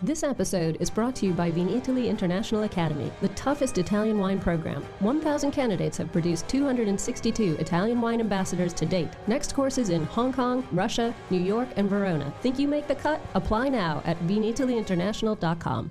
This episode is brought to you by Vinitaly International Academy, the toughest Italian wine program. 1,000 candidates have produced 262 Italian wine ambassadors to date. Next courses in Hong Kong, Russia, New York, and Verona. Think you make the cut? Apply now at vinitalyinternational.com.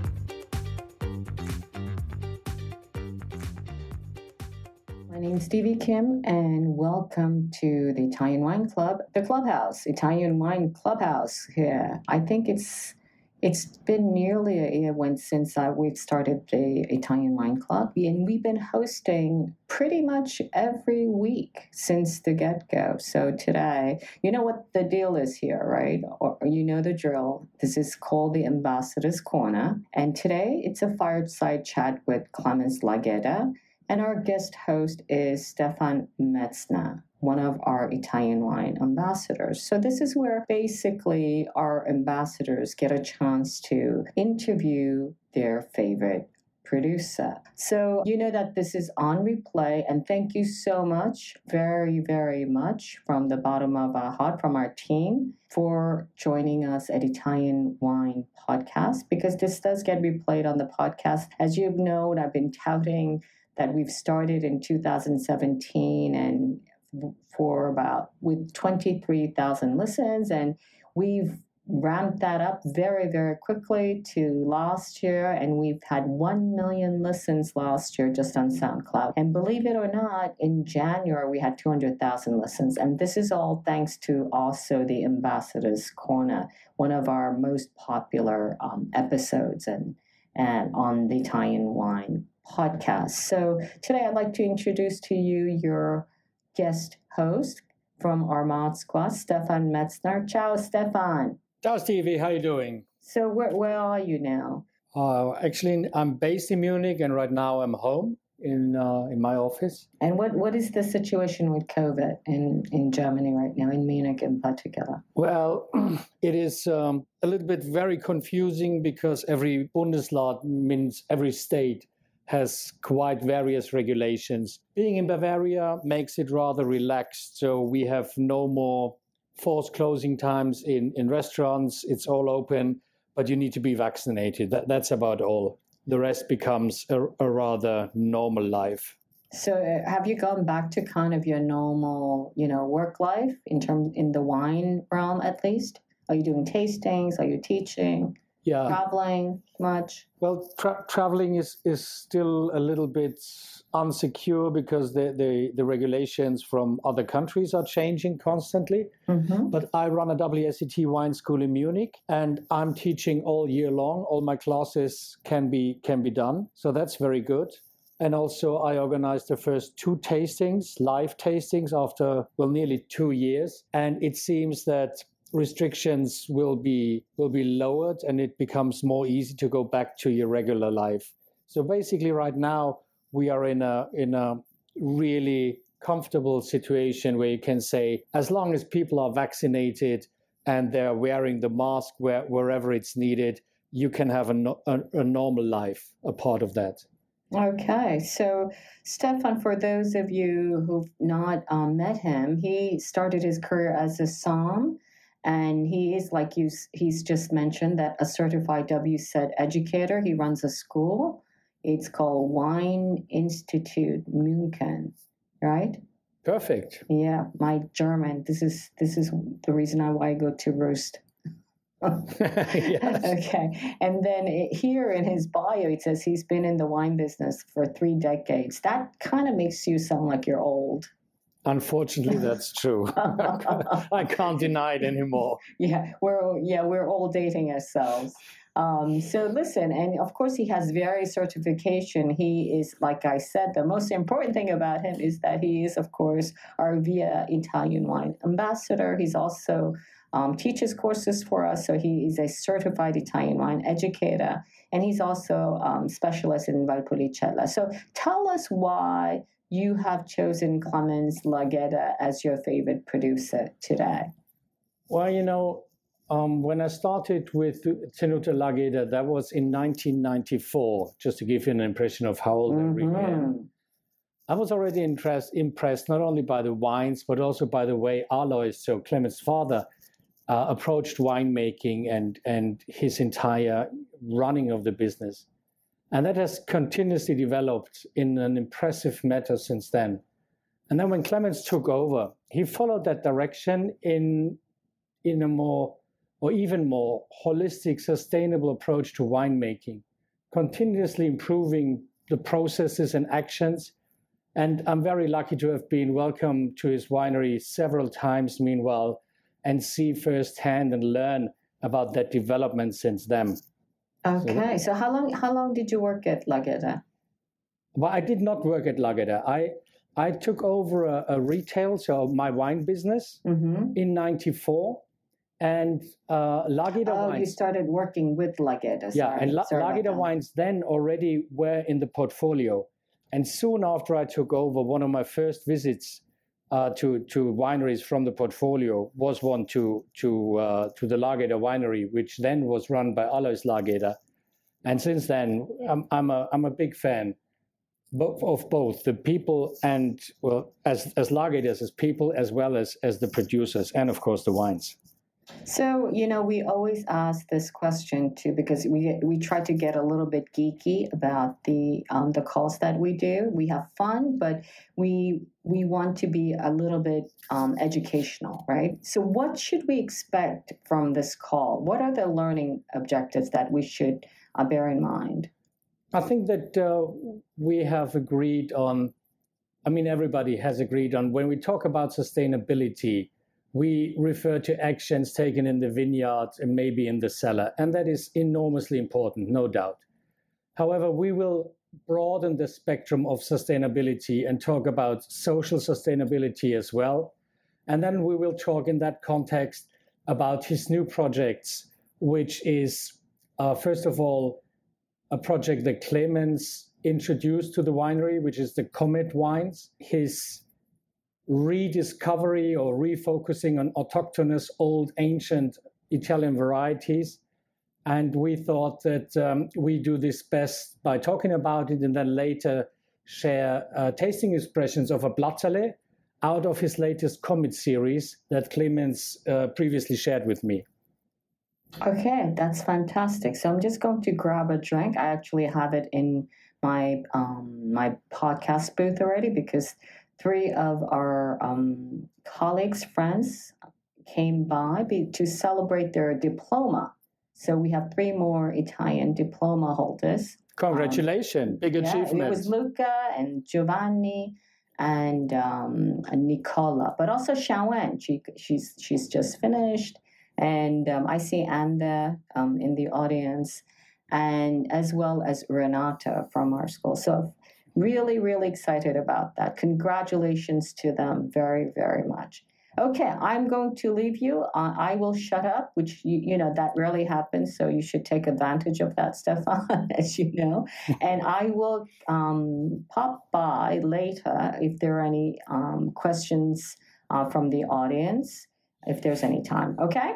Name's Stevie Kim, and welcome to the Italian Wine Club, the Clubhouse, Italian Wine Clubhouse. Here, I think it's it's been nearly a year when since uh, we've started the Italian Wine Club, and we've been hosting pretty much every week since the get go. So today, you know what the deal is here, right? Or, you know the drill. This is called the Ambassador's Corner, and today it's a fireside chat with Clemens Lageder and our guest host is Stefan Metzner, one of our Italian wine ambassadors. So, this is where basically our ambassadors get a chance to interview their favorite producer. So, you know that this is on replay, and thank you so much, very, very much from the bottom of our heart, from our team, for joining us at Italian Wine Podcast, because this does get replayed on the podcast. As you've known, I've been touting that we've started in 2017 and for about with 23,000 listens and we've ramped that up very very quickly to last year and we've had 1 million listens last year just on SoundCloud. And believe it or not in January we had 200,000 listens and this is all thanks to also the Ambassadors Corner one of our most popular um, episodes and and on the Italian wine podcast. So today I'd like to introduce to you your guest host from our mod squad, Stefan Metzner. Ciao, Stefan. Ciao, Stevie. How you doing? So where, where are you now? Uh, actually, I'm based in Munich, and right now I'm home in uh, in my office. And what, what is the situation with COVID in, in Germany right now, in Munich in particular? Well, it is um, a little bit very confusing because every Bundesland means every state has quite various regulations. Being in Bavaria makes it rather relaxed, so we have no more forced closing times in, in restaurants. It's all open, but you need to be vaccinated. That, that's about all. The rest becomes a, a rather normal life. So, uh, have you gone back to kind of your normal, you know, work life in terms in the wine realm at least? Are you doing tastings? Are you teaching? Yeah. Traveling much? Well tra- traveling is is still a little bit unsecure because the, the, the regulations from other countries are changing constantly. Mm-hmm. but i run a wset wine school in munich and i'm teaching all year long. All my classes can be can be done. So that's very good. And also i organized the first two tastings live tastings after well nearly two years. And it seems that restrictions will be will be lowered and it becomes more easy to go back to your regular life. So basically right now we are in a in a really comfortable situation where you can say as long as people are vaccinated and they're wearing the mask where, wherever it's needed you can have a, a, a normal life a part of that. Okay, so Stefan, for those of you who've not um, met him, he started his career as a som and he is like you he's just mentioned that a certified WSET educator he runs a school. It's called wine institute München right? Perfect. Yeah my german. This is this is the reason I, why i go to roost. Yes. okay. And then it, here in his bio it says he's been in the wine business for three decades. That kind of makes you sound like you're old Unfortunately, that's true. I can't deny it anymore. Yeah, we're yeah we're all dating ourselves. Um, so listen, and of course he has various certification. He is, like I said, the most important thing about him is that he is, of course, our Via Italian Wine ambassador. He's also um, teaches courses for us, so he is a certified Italian wine educator, and he's also um, specialist in Valpolicella. So tell us why you have chosen Clemens Lageder as your favorite producer today. Well, you know, um, when I started with Tenuta Lageder, that was in 1994, just to give you an impression of how old mm-hmm. I am. I was already interest, impressed not only by the wines, but also by the way Alois, so Clement's father, uh, approached winemaking and, and his entire running of the business. And that has continuously developed in an impressive manner since then. And then when Clemens took over, he followed that direction in, in a more or even more holistic, sustainable approach to winemaking, continuously improving the processes and actions. And I'm very lucky to have been welcomed to his winery several times, meanwhile, and see firsthand and learn about that development since then. Okay, so, so how long how long did you work at Lageder? Well, I did not work at Lageder. I I took over a, a retail, so my wine business mm-hmm. in '94 and uh, Lageder oh, wines. you started working with Lageder. Yeah, and La- Lageder wines then already were in the portfolio. And soon after I took over, one of my first visits uh, to to wineries from the portfolio was one to to uh, to the Lageder winery, which then was run by Alois Lageder. And since then, I'm, I'm a I'm a big fan of both the people and well as as Lageders as people as well as as the producers and of course the wines. So, you know, we always ask this question too because we we try to get a little bit geeky about the um, the calls that we do. We have fun, but we we want to be a little bit um, educational, right? So, what should we expect from this call? What are the learning objectives that we should uh, bear in mind? I think that uh, we have agreed on. I mean, everybody has agreed on when we talk about sustainability we refer to actions taken in the vineyard and maybe in the cellar, and that is enormously important, no doubt. However, we will broaden the spectrum of sustainability and talk about social sustainability as well. And then we will talk in that context about his new projects, which is, uh, first of all, a project that Clemens introduced to the winery, which is the Comet Wines. His rediscovery or refocusing on autochthonous old ancient Italian varieties. And we thought that um, we do this best by talking about it and then later share uh, tasting expressions of a Blatterle out of his latest Comet series that Clemens uh, previously shared with me. Okay, that's fantastic. So I'm just going to grab a drink. I actually have it in my um, my podcast booth already because three of our um, colleagues, friends, came by to celebrate their diploma. So we have three more Italian diploma holders. Congratulations, um, big yeah, achievement. It was Luca and Giovanni and, um, and Nicola, but also Xiaowen. She, she's, she's just finished. And um, I see Anda um, in the audience, and as well as Renata from our school. So Really, really excited about that. Congratulations to them very, very much. Okay, I'm going to leave you. Uh, I will shut up, which you, you know that rarely happens, so you should take advantage of that, Stefan, as you know. and I will um, pop by later if there are any um, questions uh, from the audience, if there's any time. Okay,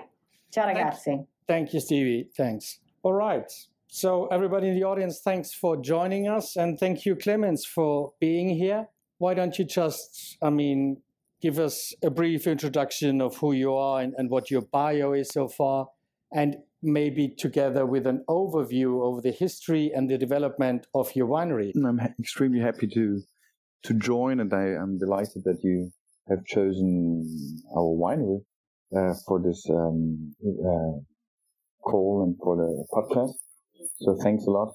ciao ragazzi. Thank, thank you, Stevie. Thanks. All right. So, everybody in the audience, thanks for joining us. And thank you, Clemens, for being here. Why don't you just, I mean, give us a brief introduction of who you are and, and what your bio is so far, and maybe together with an overview of the history and the development of your winery. I'm extremely happy to to join, and I am delighted that you have chosen our winery uh, for this um, uh, call and for the podcast. So thanks a lot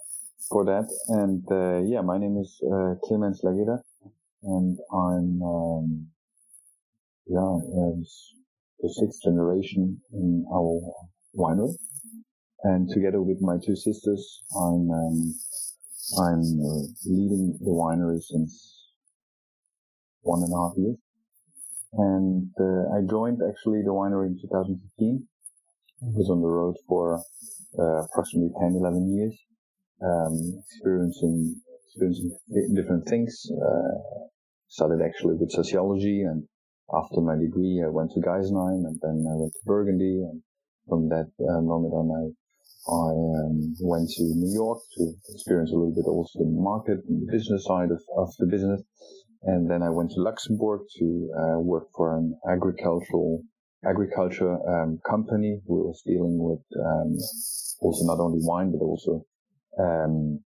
for that. And uh, yeah, my name is uh, Clemens Lageder, and I'm um, yeah the sixth generation in our winery. and together with my two sisters, I'm um, I'm uh, leading the winery since one and a half years. And uh, I joined actually the winery in 2015. I was on the road for uh, approximately 10, 11 years, um, experiencing experiencing different things. Uh, started actually with sociology, and after my degree, I went to Geisenheim, and then I went to Burgundy, and from that uh, moment on, I I um, went to New York to experience a little bit also the market and the business side of, of the business. And then I went to Luxembourg to uh, work for an agricultural agriculture um, company who was dealing with um, also not only wine but also um,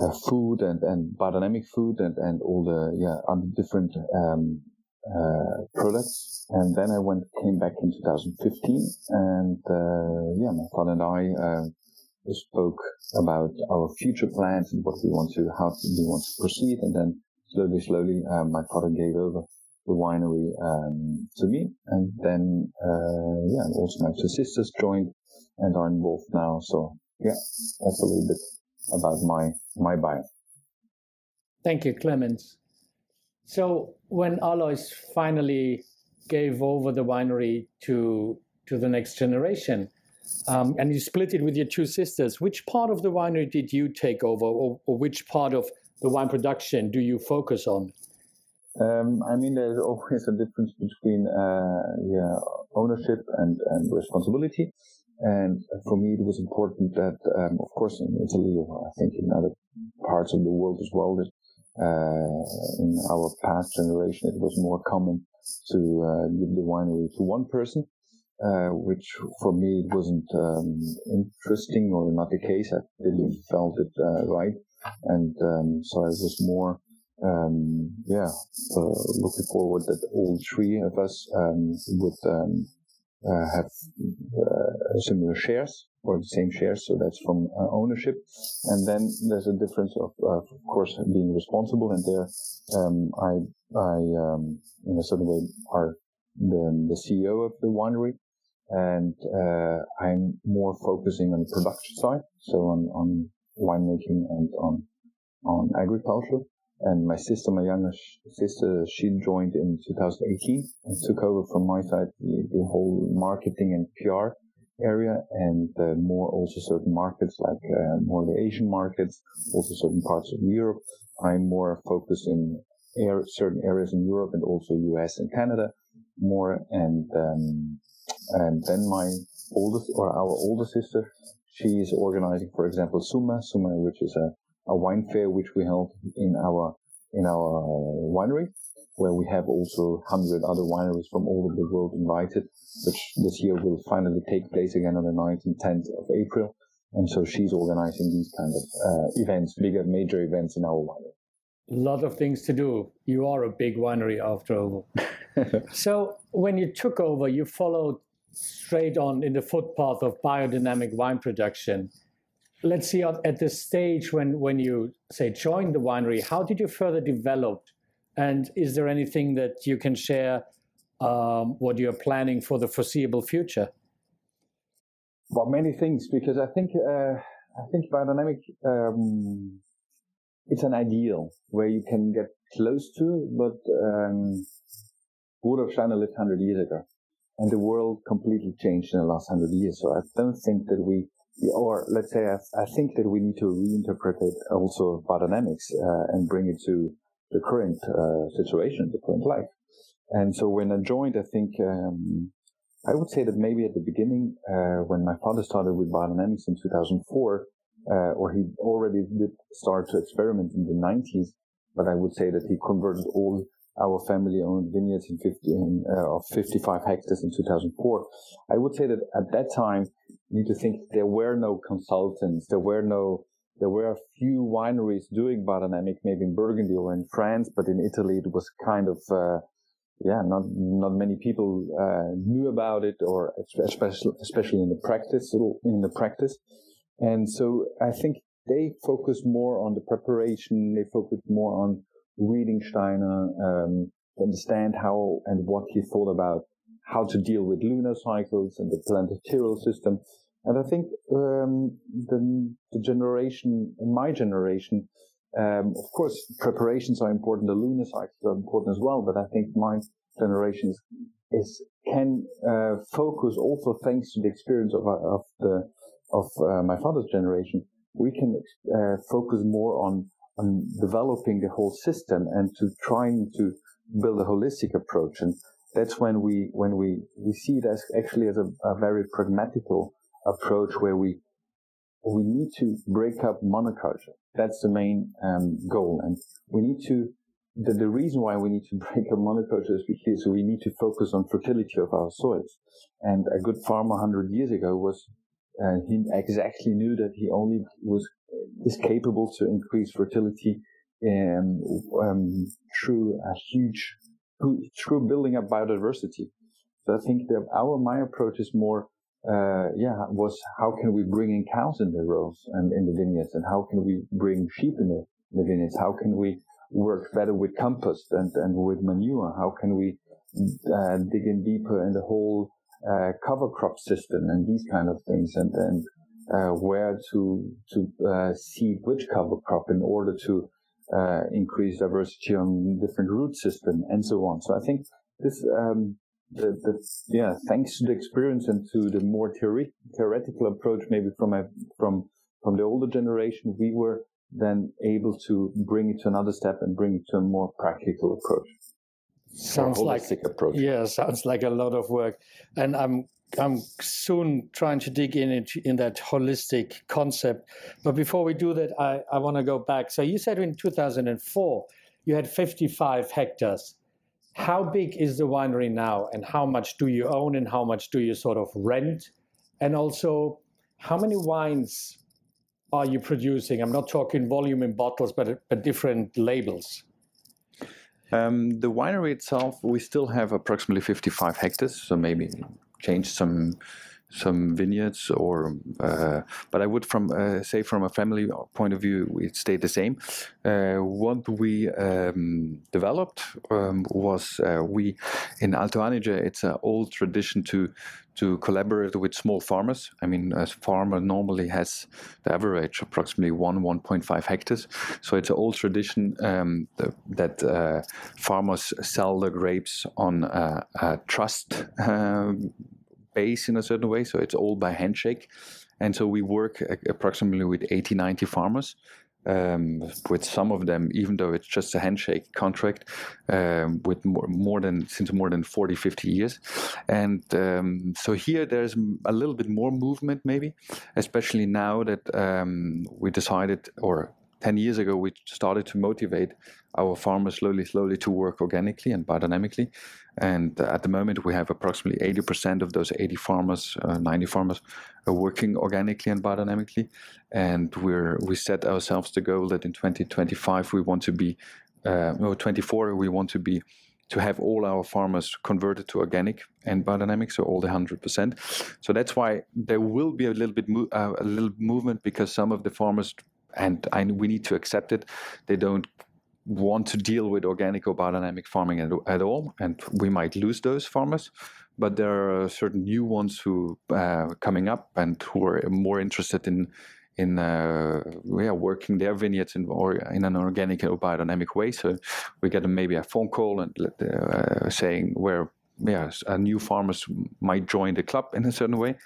uh, food and, and biodynamic food and, and all the yeah different um, uh, products. And then I went came back in 2015, and uh, yeah, my father and I uh, spoke about our future plans and what we want to how we want to proceed. And then slowly, slowly, um, my father gave over the winery um, to me, and then uh, yeah, also my two sisters joined and are involved now. So yeah, that's a little bit about my my bio. Thank you, Clemens. So when Alois finally gave over the winery to to the next generation, um, and you split it with your two sisters, which part of the winery did you take over, or, or which part of the wine production do you focus on? Um, I mean, there's always a difference between uh, yeah, ownership and, and responsibility. And for me, it was important that, um, of course, in Italy, or I think in other parts of the world as well, that uh, in our past generation, it was more common to uh, give the winery to one person, uh, which for me it wasn't um, interesting or not the case. I didn't felt it uh, right, and um, so I was more um, yeah, uh, looking forward that all three of us um, would um, uh, have uh, similar shares or the same shares. So that's from uh, ownership. And then there's a difference of, of course, being responsible. And there, um, I, I, um, in a certain way, are the, the CEO of the winery. And uh, I'm more focusing on the production side, so on, on winemaking and on on agriculture. And my sister, my younger sister, she joined in 2018 and took over from my side the, the whole marketing and PR area and uh, more also certain markets like uh, more the Asian markets, also certain parts of Europe. I'm more focused in air, certain areas in Europe and also US and Canada more. And, um, and then my oldest or our older sister, she's organizing, for example, Summa, Summa, which is a a wine fair which we held in our in our winery, where we have also hundred other wineries from all over the world invited, which this year will finally take place again on the 9th and 10th of April. And so she's organizing these kind of uh, events, bigger, major events in our winery. A lot of things to do. You are a big winery after all. so when you took over, you followed straight on in the footpath of biodynamic wine production let's see at this stage when when you say joined the winery how did you further develop? And is there anything that you can share um, what you're planning for the foreseeable future? Well many things because i think uh, i think biodynamic um, it's an ideal where you can get close to but um, Rudolf Steiner lived 100 years ago. And the world completely changed in the last 100 years. So i don't think that we or let's say, I, I, think that we need to reinterpret it also biodynamics uh, and bring it to the current uh, situation, the current life. And so when I joined, I think um, I would say that maybe at the beginning, uh, when my father started with biodynamics in 2004, uh, or he already did start to experiment in the 90s, but I would say that he converted all our family-owned vineyards in 15 uh, of 55 hectares in 2004. I would say that at that time, you need to think there were no consultants, there were no, there were a few wineries doing biodynamic, maybe in Burgundy or in France, but in Italy it was kind of, uh, yeah, not not many people uh, knew about it, or especially especially in the practice, in the practice, and so I think they focused more on the preparation, they focused more on reading Steiner, um, to understand how and what he thought about how to deal with lunar cycles and the planetarial system. And I think um, the, the generation, my generation, um, of course, preparations are important. The lunar cycles are important as well. But I think my generation is, is can uh, focus also thanks to the experience of of the of uh, my father's generation. We can uh, focus more on on developing the whole system and to trying to build a holistic approach. And that's when we when we we see it as actually as a, a very pragmatical approach where we we need to break up monoculture. That's the main um, goal, and we need to. The, the reason why we need to break up monoculture is because we need to focus on fertility of our soils. And a good farmer 100 years ago was, uh, he exactly knew that he only was is capable to increase fertility um, um, through a huge through building up biodiversity. So I think that our my approach is more uh, yeah, was how can we bring in cows in the rows and in the vineyards, and how can we bring sheep in the, in the vineyards? How can we work better with compost and, and with manure? How can we uh, dig in deeper in the whole uh, cover crop system and these kind of things, and then uh, where to to uh, seed which cover crop in order to uh, increase diversity on different root system and so on. So I think this um, the, the, yeah, thanks to the experience and to the more theoretical approach, maybe from a, from from the older generation, we were then able to bring it to another step and bring it to a more practical approach. Sounds like approach. Yeah, sounds like a lot of work, and I'm I'm soon trying to dig in in that holistic concept. But before we do that, I, I want to go back. So you said in 2004 you had 55 hectares how big is the winery now and how much do you own and how much do you sort of rent and also how many wines are you producing i'm not talking volume in bottles but, but different labels um, the winery itself we still have approximately 55 hectares so maybe change some some vineyards or uh, but i would from uh, say from a family point of view it stayed the same uh, what we um, developed um, was uh, we in alto adige it's an old tradition to to collaborate with small farmers. I mean, a farmer normally has the average approximately one, 1.5 hectares. So it's an old tradition um, that uh, farmers sell the grapes on a, a trust base in a certain way. So it's all by handshake. And so we work approximately with 80, 90 farmers. Um, with some of them, even though it's just a handshake contract, um, with more, more, than since more than 40, 50 years, and um, so here there's a little bit more movement, maybe, especially now that um, we decided, or 10 years ago, we started to motivate our farmers slowly, slowly to work organically and biodynamically. And uh, at the moment, we have approximately 80% of those 80 farmers, uh, 90 farmers, are working organically and biodynamically. And we're we set ourselves the goal that in 2025 we want to be, uh, no, 24 we want to be to have all our farmers converted to organic and biodynamic, so all the hundred percent. So that's why there will be a little bit mo- uh, a little movement because some of the farmers and I, we need to accept it. They don't want to deal with organic or biodynamic farming at, at all, and we might lose those farmers. But there are certain new ones who uh, coming up and who are more interested in in uh, yeah, working their vineyards in or in an organic or biodynamic way. So we get maybe a phone call and uh, saying where yes, uh, new farmers might join the club in a certain way.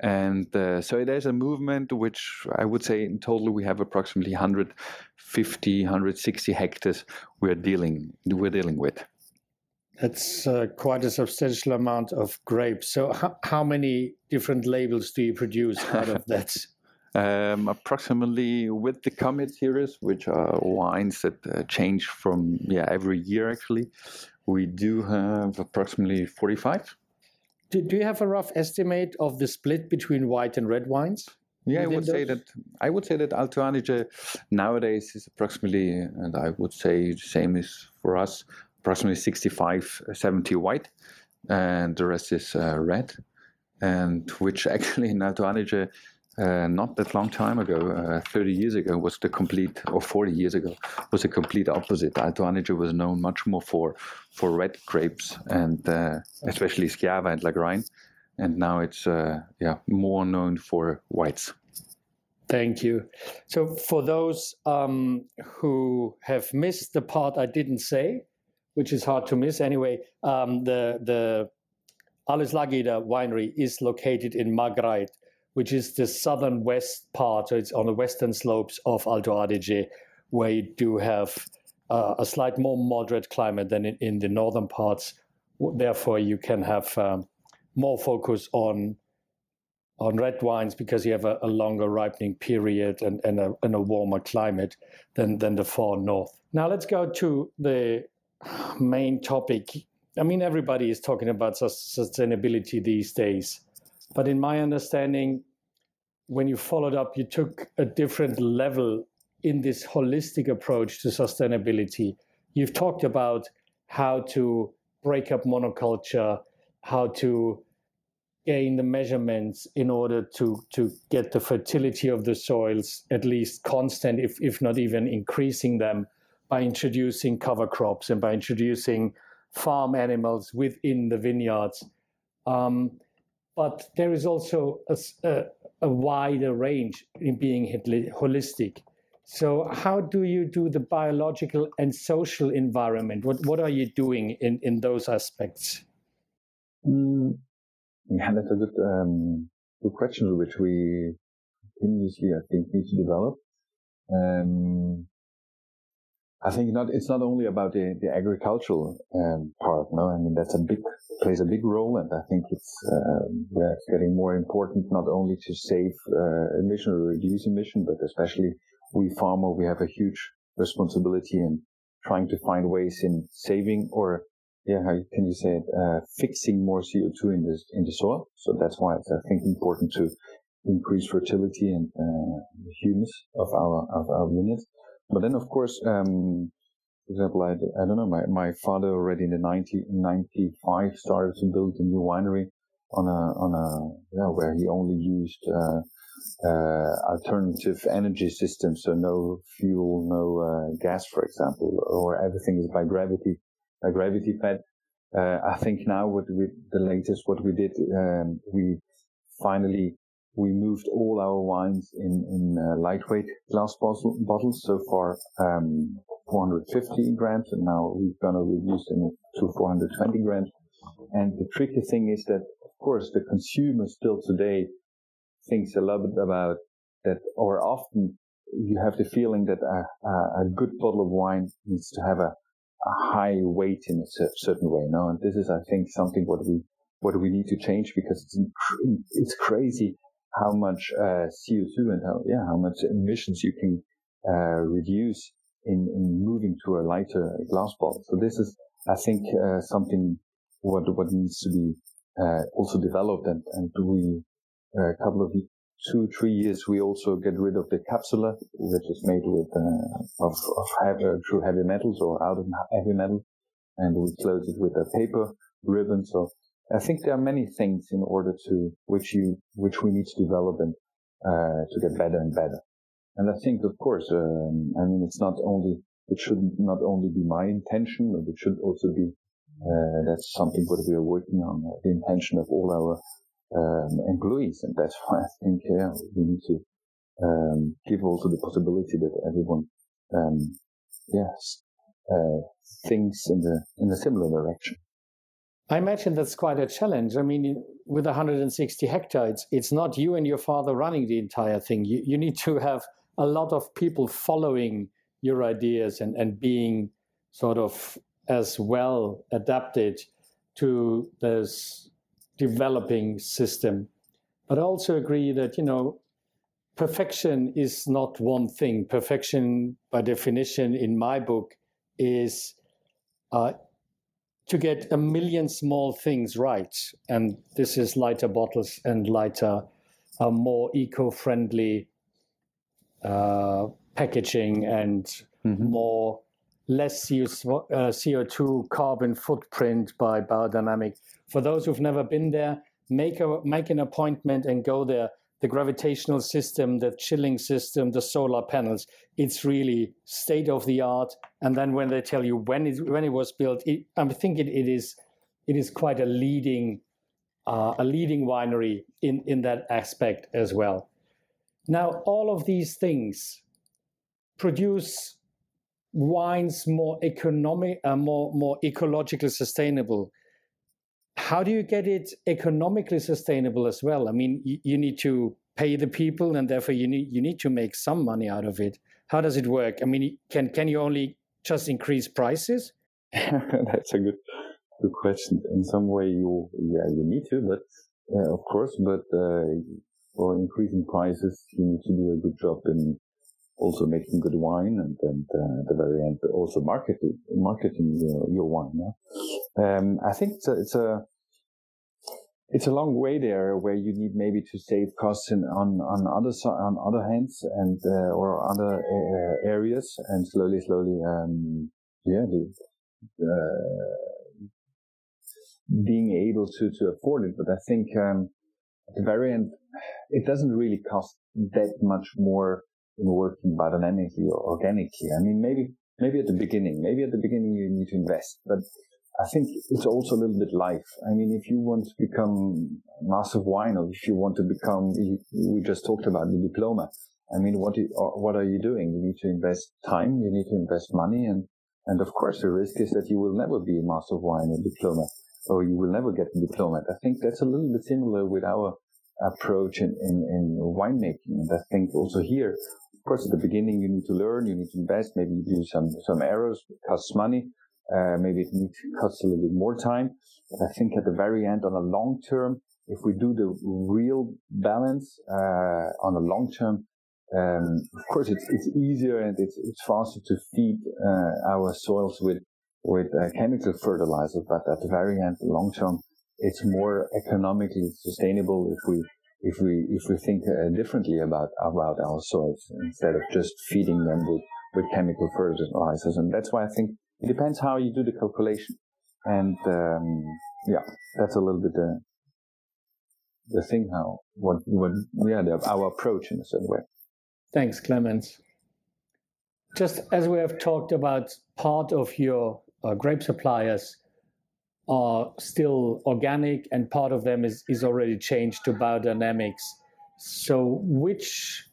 And uh, so there's a movement which I would say in total we have approximately 150, 160 hectares we're dealing we're dealing with. That's uh, quite a substantial amount of grapes. So, how, how many different labels do you produce out of that? Um, approximately with the Comet series, which are wines that uh, change from yeah every year actually, we do have approximately 45. Do, do you have a rough estimate of the split between white and red wines? Yeah, I would those? say that I would say that Alto Adige nowadays is approximately, and I would say the same is for us, approximately 65, 70 white, and the rest is uh, red, and which actually in Alto Adige uh, not that long time ago, uh, 30 years ago, was the complete, or 40 years ago, was the complete opposite. Alto Adige was known much more for for red grapes and uh, especially Schiava and Lagrein. and now it's uh, yeah more known for whites. Thank you. So, for those um, who have missed the part I didn't say, which is hard to miss anyway, um, the the Alois Lageder winery is located in Margreid, which is the southern west part. So it's on the western slopes of Alto Adige, where you do have uh, a slight more moderate climate than in, in, the northern parts. Therefore, you can have um, more focus on on red wines because you have a, a longer ripening period and, and, a, and a warmer climate than, than the far north. Now let's go to the main topic. I mean, everybody is talking about sustainability these days, but in my understanding, when you followed up, you took a different level in this holistic approach to sustainability. You've talked about how to break up monoculture, how to gain the measurements in order to to get the fertility of the soils at least constant, if if not even increasing them, by introducing cover crops and by introducing farm animals within the vineyards. Um, but there is also a, a, a wider range in being holistic. So, how do you do the biological and social environment? What what are you doing in in those aspects? Mm, yeah, that's a good, um, good question, which we continuously, I think, need to develop. Um, I think not, it's not only about the, the agricultural um, part, no? I mean, that's a big, plays a big role, and I think it's, uh, getting more important not only to save uh, emission or reduce emission, but especially we farmer, we have a huge responsibility in trying to find ways in saving or yeah, how can you say it, uh, fixing more CO2 in the, in the soil. So that's why it's, I think, important to increase fertility and uh, humus of our, of our units. But then, of course, um, for example, I, I don't know, my, my father already in the 1995 started to build a new winery on a, on a, yeah, where he only used, uh, uh, alternative energy systems. So no fuel, no, uh, gas, for example, or everything is by gravity a gravity fed. Uh, I think now with, we, the latest, what we did, um, we finally, we moved all our wines in, in uh, lightweight glass bottle, bottles. So far, um, 450 grams and now we're going to reduce them to 420 grams. And the tricky thing is that, of course, the consumer still today thinks a lot about that, or often you have the feeling that a, a, a good bottle of wine needs to have a, a high weight in a certain way. No, and this is, I think, something what we what we need to change because it's it's crazy how much uh, CO2 and how yeah how much emissions you can uh, reduce in in moving to a lighter glass bottle. So this is, I think, uh, something what what needs to be uh, also developed and and we uh, a couple of two, three years, we also get rid of the capsula, which is made with uh, of, of heavy, true heavy metals or out of heavy metal, and we close it with a paper ribbon. So I think there are many things in order to which you which we need to develop and uh, to get better and better. And I think, of course, um, I mean, it's not only it should not only be my intention, but it should also be uh, that's something that we are working on. Uh, the intention of all our um, employees, and that's why I think yeah, we need to um, give also the possibility that everyone, um, yes, uh, thinks in the in a similar direction. I imagine that's quite a challenge. I mean, with 160 hectares, it's not you and your father running the entire thing. You, you need to have a lot of people following your ideas and, and being sort of as well adapted to this developing system. But I also agree that, you know, perfection is not one thing. Perfection, by definition, in my book, is uh, to get a million small things right. And this is lighter bottles and lighter, uh, more eco friendly uh, packaging and mm-hmm. more less CO2 uh, carbon footprint by biodynamic for those who've never been there, make a make an appointment and go there. The gravitational system, the chilling system, the solar panels, it's really state of the art. And then when they tell you when it when it was built, it, I think it, it is it is quite a leading uh, a leading winery in, in that aspect as well. Now, all of these things produce wines more economic, uh, more more ecologically sustainable. How do you get it economically sustainable as well? I mean, you, you need to pay the people, and therefore you need you need to make some money out of it. How does it work? I mean, can can you only just increase prices? That's a good good question. In some way, you yeah you need to, but uh, of course, but uh, for increasing prices, you need to do a good job in also making good wine and then uh, at the very end also marketing marketing your, your wine. Yeah? Um, I think it's a, it's a it's a long way there where you need maybe to save costs in, on on other on other hands and uh, or other uh, areas and slowly slowly um, yeah the, uh, being able to to afford it but I think um, at the very end it doesn't really cost that much more working biodynamically or organically I mean maybe maybe at the beginning maybe at the beginning you need to invest but I think it's also a little bit life. I mean, if you want to become master of wine or if you want to become, we just talked about the diploma. I mean, what, you, uh, what are you doing? You need to invest time, you need to invest money. And, and of course, the risk is that you will never be a master of wine or diploma or you will never get the diploma. I think that's a little bit similar with our approach in, in, in winemaking. And I think also here, course, at the beginning, you need to learn, you need to invest, maybe you do some, some errors, it costs money. Uh, maybe it needs costs a little bit more time. But I think at the very end, on a long term, if we do the real balance uh, on a long term, um, of course it's it's easier and it's it's faster to feed uh, our soils with with uh, chemical fertilizer. But at the very end, long term, it's more economically sustainable if we if we if we think uh, differently about about our soils instead of just feeding them with with chemical fertilizers. And that's why I think it depends how you do the calculation. And um, yeah, that's a little bit the the thing how what what yeah the, our approach in a certain way. Thanks, Clemens. Just as we have talked about, part of your uh, grape suppliers are still organic, and part of them is is already changed to biodynamics. So, which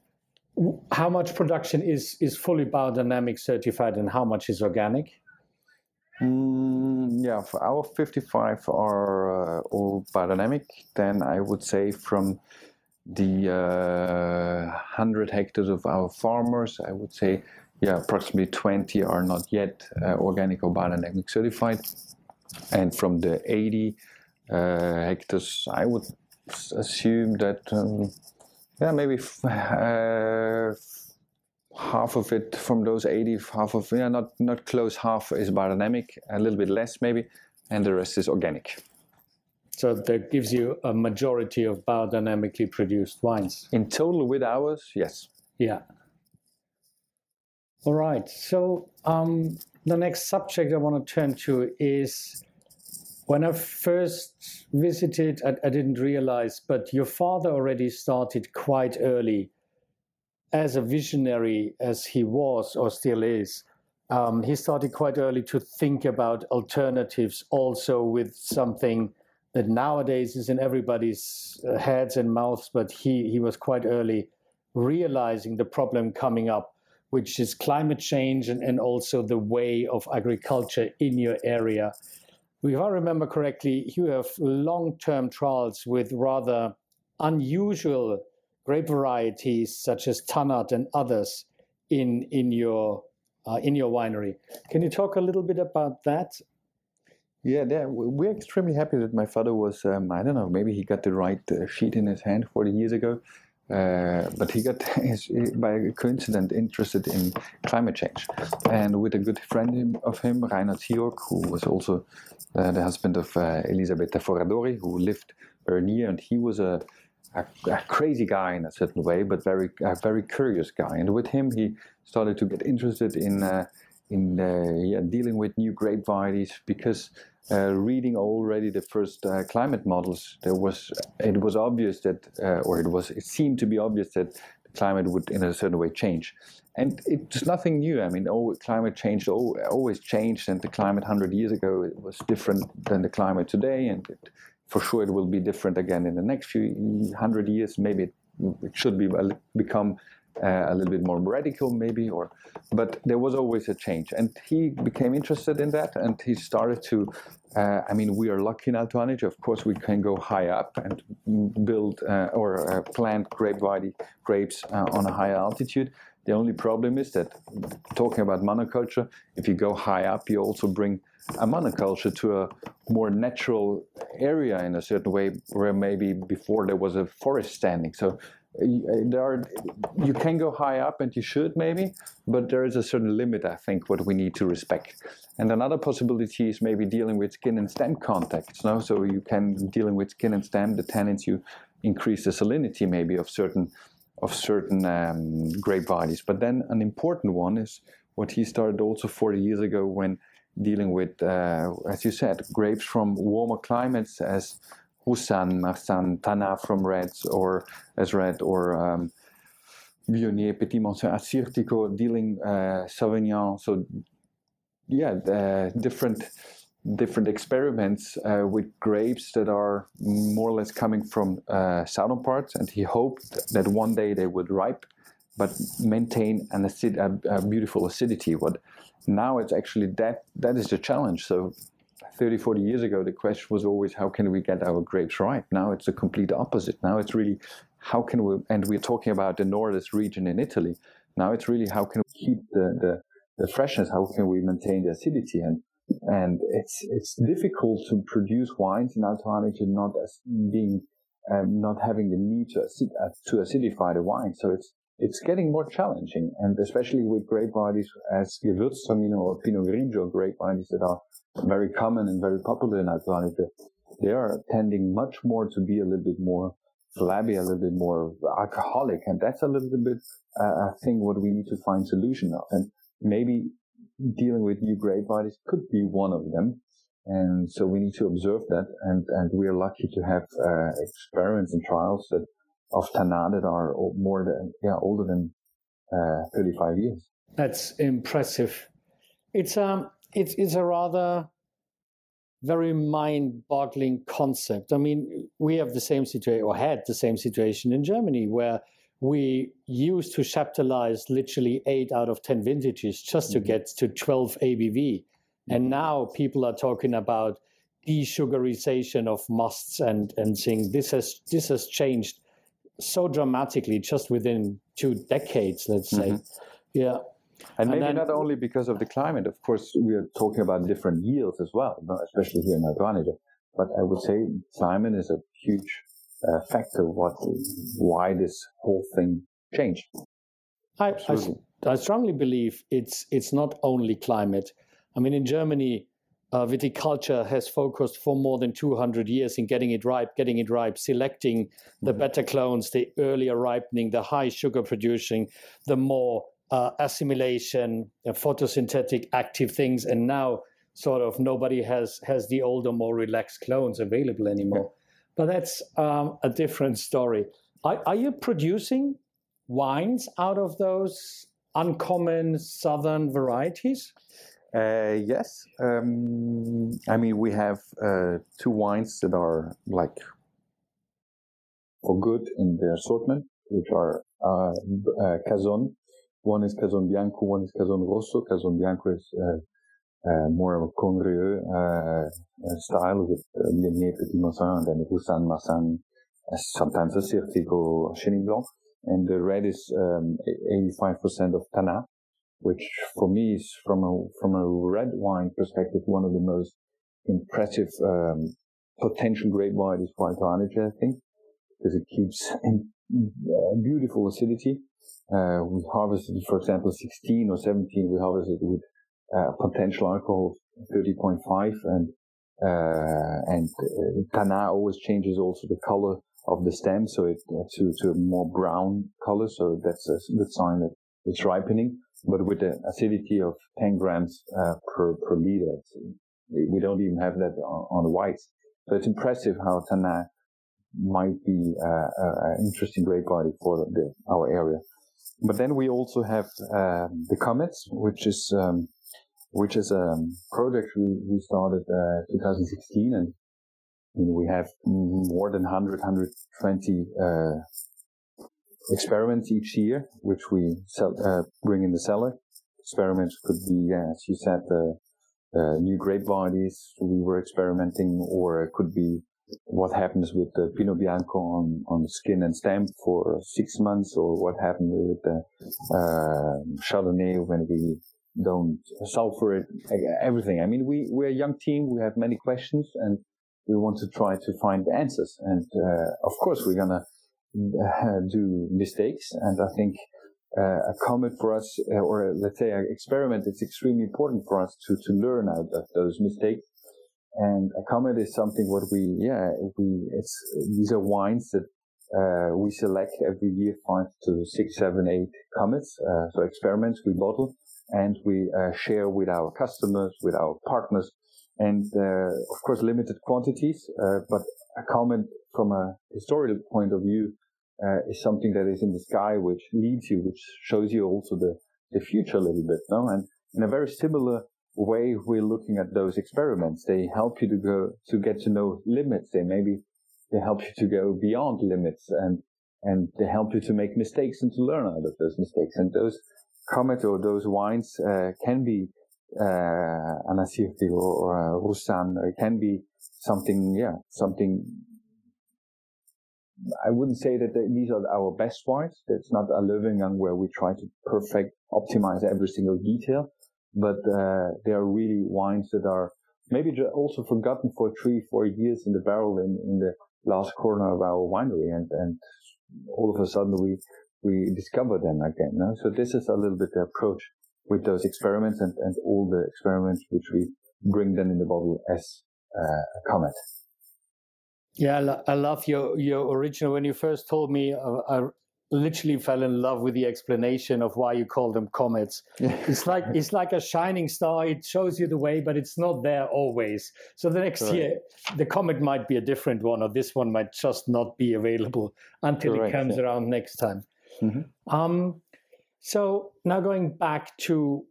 how much production is is fully biodynamic certified, and how much is organic? Mm, yeah, for our 55 are uh, all biodynamic. Then I would say from the uh, 100 hectares of our farmers, I would say, yeah, approximately 20 are not yet uh, organic or biodynamic certified. And from the 80 uh, hectares, I would assume that, um, yeah, maybe f- uh, half of it from those 80 half of yeah not not close half is biodynamic a little bit less maybe and the rest is organic. So that gives you a majority of biodynamically produced wines. In total with ours yes. Yeah. All right. So um, the next subject i want to turn to is when i first visited I, I didn't realize but your father already started quite early as a visionary as he was or still is, um, he started quite early to think about alternatives also with something that nowadays is in everybody's uh, heads and mouths, but he, he was quite early realizing the problem coming up, which is climate change and, and also the way of agriculture in your area. If I remember correctly, you have long term trials with rather unusual grape varieties such as Tannat and others in in your uh, in your winery. Can you talk a little bit about that? Yeah, we're extremely happy that my father was. Um, I don't know, maybe he got the right uh, sheet in his hand 40 years ago, uh, but he got his, by coincidence interested in climate change, and with a good friend of him, Rainer Zierock, who was also uh, the husband of uh, Elisabetta Foradori, who lived very near, and he was a a, a, crazy guy in a certain way, but very a very curious guy. And with him, he started to get interested in uh, in uh, yeah, dealing with new grape varieties because uh, reading already the first uh, climate models, there was it was obvious that, uh, or it was it seemed to be obvious that the climate would in a certain way change. And it's nothing new. I mean, oh, climate change always changed, and the climate 100 years ago was different than the climate today, and it for sure, it will be different again in the next few hundred years. Maybe it, it should be become uh, a little bit more radical, maybe, or but there was always a change, and he became interested in that, and he started to. Uh, I mean, we are lucky in Alto Adige. Of course, we can go high up and build uh, or uh, plant grape variety grapes uh, on a higher altitude. The only problem is that talking about monoculture, if you go high up, you also bring a monoculture to a more natural area in a certain way, where maybe before there was a forest standing. So there are you can go high up and you should maybe but there is a certain limit i think what we need to respect. And another possibility is maybe dealing with skin and stem contacts no? So you can dealing with skin and stem the tannins you increase the salinity maybe of certain of certain um, grape varieties. But then an important one is what he started also 40 years ago when dealing with uh, as you said grapes from warmer climates as Roussanne, Marsanne, Tannat from Reds or as Red or um, Petit Manseng, Assyrtiko, dealing uh, Sauvignon. So yeah, uh, different different experiments uh, with grapes that are more or less coming from uh, southern parts, and he hoped that one day they would ripe, but maintain an acid, a, a beautiful acidity. What now it's actually that that is the challenge. So 30, 40 years ago, the question was always how can we get our grapes right? Now it's the complete opposite. Now it's really how can we, and we're talking about the northern region in Italy. Now it's really how can we keep the, the, the freshness? How can we maintain the acidity? And and it's it's difficult to produce wines in Alto Adige not as being um, not having the need to acid, uh, to acidify the wine. So it's it's getting more challenging, and especially with grape varieties as Gewürztraminer or Pinot Grigio grape varieties that are very common and very popular in Adige, they are tending much more to be a little bit more flabby, a little bit more alcoholic, and that's a little bit uh, a thing what we need to find solution of, and maybe dealing with new grape varieties could be one of them. And so we need to observe that, and, and we're lucky to have uh, experiments and trials that of Tannat that are more than yeah older than uh, 35 years. That's impressive. It's um it's it's a rather very mind-boggling concept. I mean, we have the same situation, or had the same situation in Germany, where we used to chaptalize literally eight out of ten vintages just mm-hmm. to get to 12 ABV, and now people are talking about desugarization of musts and and saying this has this has changed so dramatically just within two decades, let's say. Mm-hmm. Yeah. And, and maybe then, not only because of the climate, of course, we are talking about different yields as well, especially here in Alto But I would say climate is a huge uh, factor what why this whole thing changed. I, I, I strongly believe it's it's not only climate. I mean, in Germany, uh, viticulture has focused for more than 200 years in getting it ripe, getting it ripe, selecting the mm-hmm. better clones, the earlier ripening, the high sugar producing, the more uh, assimilation, uh, photosynthetic active things, and now sort of nobody has has the older, more relaxed clones available anymore. But that's um, a different story. Are, are you producing wines out of those uncommon southern varieties? Uh, yes. Um, I mean, we have uh, two wines that are like for good in the assortment, which are uh, uh, Casson. One is Casson Bianco, one is Casson Rosso. Casson Bianco is uh, uh, more of a Condrieu uh, style with uh, Viognier, Petit Manseng, and then Roussanne, Marsanne, sometimes Assyrtiko or Chenin Blanc. And the red is um, 85% of Tannat which for me is from a from a red wine perspective one of the most impressive um, potential grape for Alto Adige, I think, because it keeps in, uh, beautiful acidity. Uh, we harvested, for example, 16 or 17. We harvested with uh, potential alcohol 30.5, and uh, and uh, Tannat always changes also the color of the stem, so it uh, to to a more brown color. So that's a good sign that it's ripening but with the acidity of 10 grams uh, per, per liter. We don't even have that on, on the whites. So it's impressive how Tannat might be an interesting grape variety for the, our area. But then we also have uh, the comets, which is um, which is a project we, we started uh, 2016, and we have more than 100, 120 uh, experiments each year, which we sell, uh, bring in the cellar. Experiments could be, as you said, the uh, new grape varieties we were experimenting, or it could be what happens with the Pinot Bianco on, on skin and stem for six months, or what happened with the uh, Chardonnay when we don't sulfur it, everything. I mean, we, we're a young team. We have many questions and we want to try to find answers. And, uh, of course, we're going to uh, do mistakes. And I think, uh, a comet for us, uh, or let's say an experiment, it's extremely important for us to, to learn out of those mistakes. And a comet is something what we, yeah, we, it's, these are wines that, uh, we select every year five to six, seven, eight comets. Uh, so experiments we bottle and we uh, share with our customers, with our partners, and uh, of course limited quantities. Uh, but a comet from a historical point of view uh, is something that is in the sky, which leads you, which shows you also the the future a little bit, no? And in a very similar way, we're looking at those experiments. They help you to go to get to know limits. They maybe they help you to go beyond limits and and they help you to make mistakes and to learn out of those mistakes. And those Comet or those wines uh, can be uh, Anasirti or, or uh, Roussanne. It can be something, yeah, something. I wouldn't say that these are our best wines. It's not a living Löwengang where we try to perfect, optimize every single detail, but uh, they are really wines that are maybe also forgotten for three, four years in the barrel in, in the last corner of our winery, and and all of a sudden we we discover them again. No? So this is a little bit the approach with those experiments and, and all the experiments which we bring them in the bottle as uh, a comet. Yeah, I, lo- I, love your your original. When you first told me, uh, I literally fell in love with the explanation of why you call them comets. it's like it's like a shining star. It shows you the way, but it's not there always. So the next Correct. year, the comet might be a different one, or this one might just not be available until Correct, it comes yeah. around next time. Mm-hmm. Um, so now going back to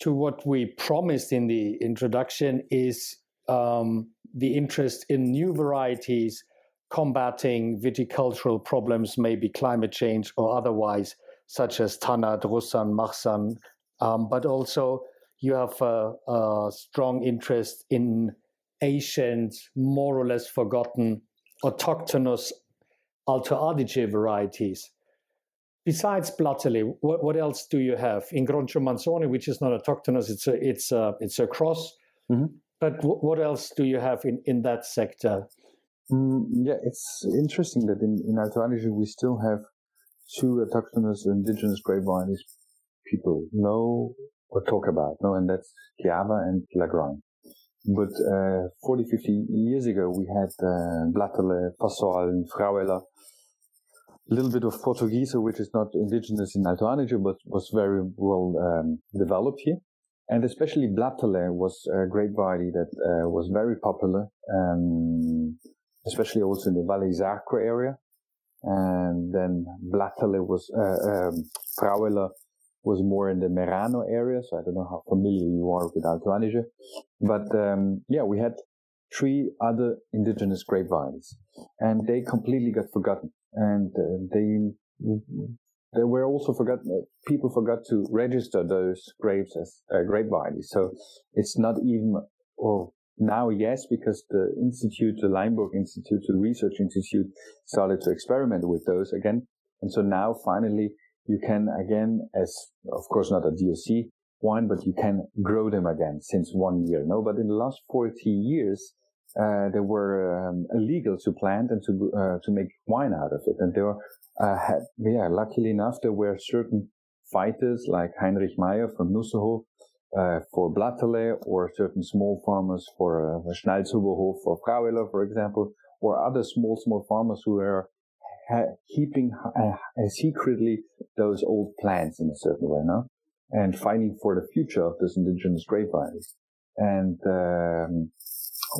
to what we promised in the introduction is um, the interest in new varieties combating viticultural problems, maybe climate change or otherwise, such as Tannat, Roussanne, Marsanne, um, but also you have a, a, strong interest in ancient, more or less forgotten, autochthonous Alto Adige varieties besides Blatterle, what, what else do you have? Incrocio Manzoni, which is not autochthonous, it's a, it's a, it's a cross. Mm-hmm. But w- what else do you have in, in that sector? Mm, yeah, it's interesting that in, in Alto Adige we still have two autochthonous indigenous grape varieties people know or talk about, no, and that's Schiava and Lagrein. But uh, 40, 50 years ago, we had uh, Blatterle, Fasol, and Fraueler, a little bit of Portuguese, which is not indigenous in Alto Adige, but was very well um, developed here. And especially Blatterle was a grape variety that uh, was very popular, um, especially also in the Valle Isarco area. And then Blatterle was, uh, um, was more in the Merano area, so I don't know how familiar you are with Alto Adige. But um, yeah, we had three other indigenous grape varieties, and they completely got forgotten and uh, they they were also forgotten. people forgot to register those grapes as uh, grape varieties. So it's not even or now yes because the institute, the Laimburg Institute, the research institute started to experiment with those again, and so now finally you can again as of course not a DOC wine, but you can grow them again since one year. No, but in the last 40 years, uh, they were um, illegal to plant and to uh, to make wine out of it. And there were, uh, had, yeah, luckily enough, there were certain fighters like Heinrich Mayr from Nusserhof uh, for Blatterle, or certain small farmers for uh, for Fraueler, for example, or other small small farmers who were ha- keeping uh, secretly those old plants in a certain way, no? and fighting for the future of this indigenous grape varieties. And um,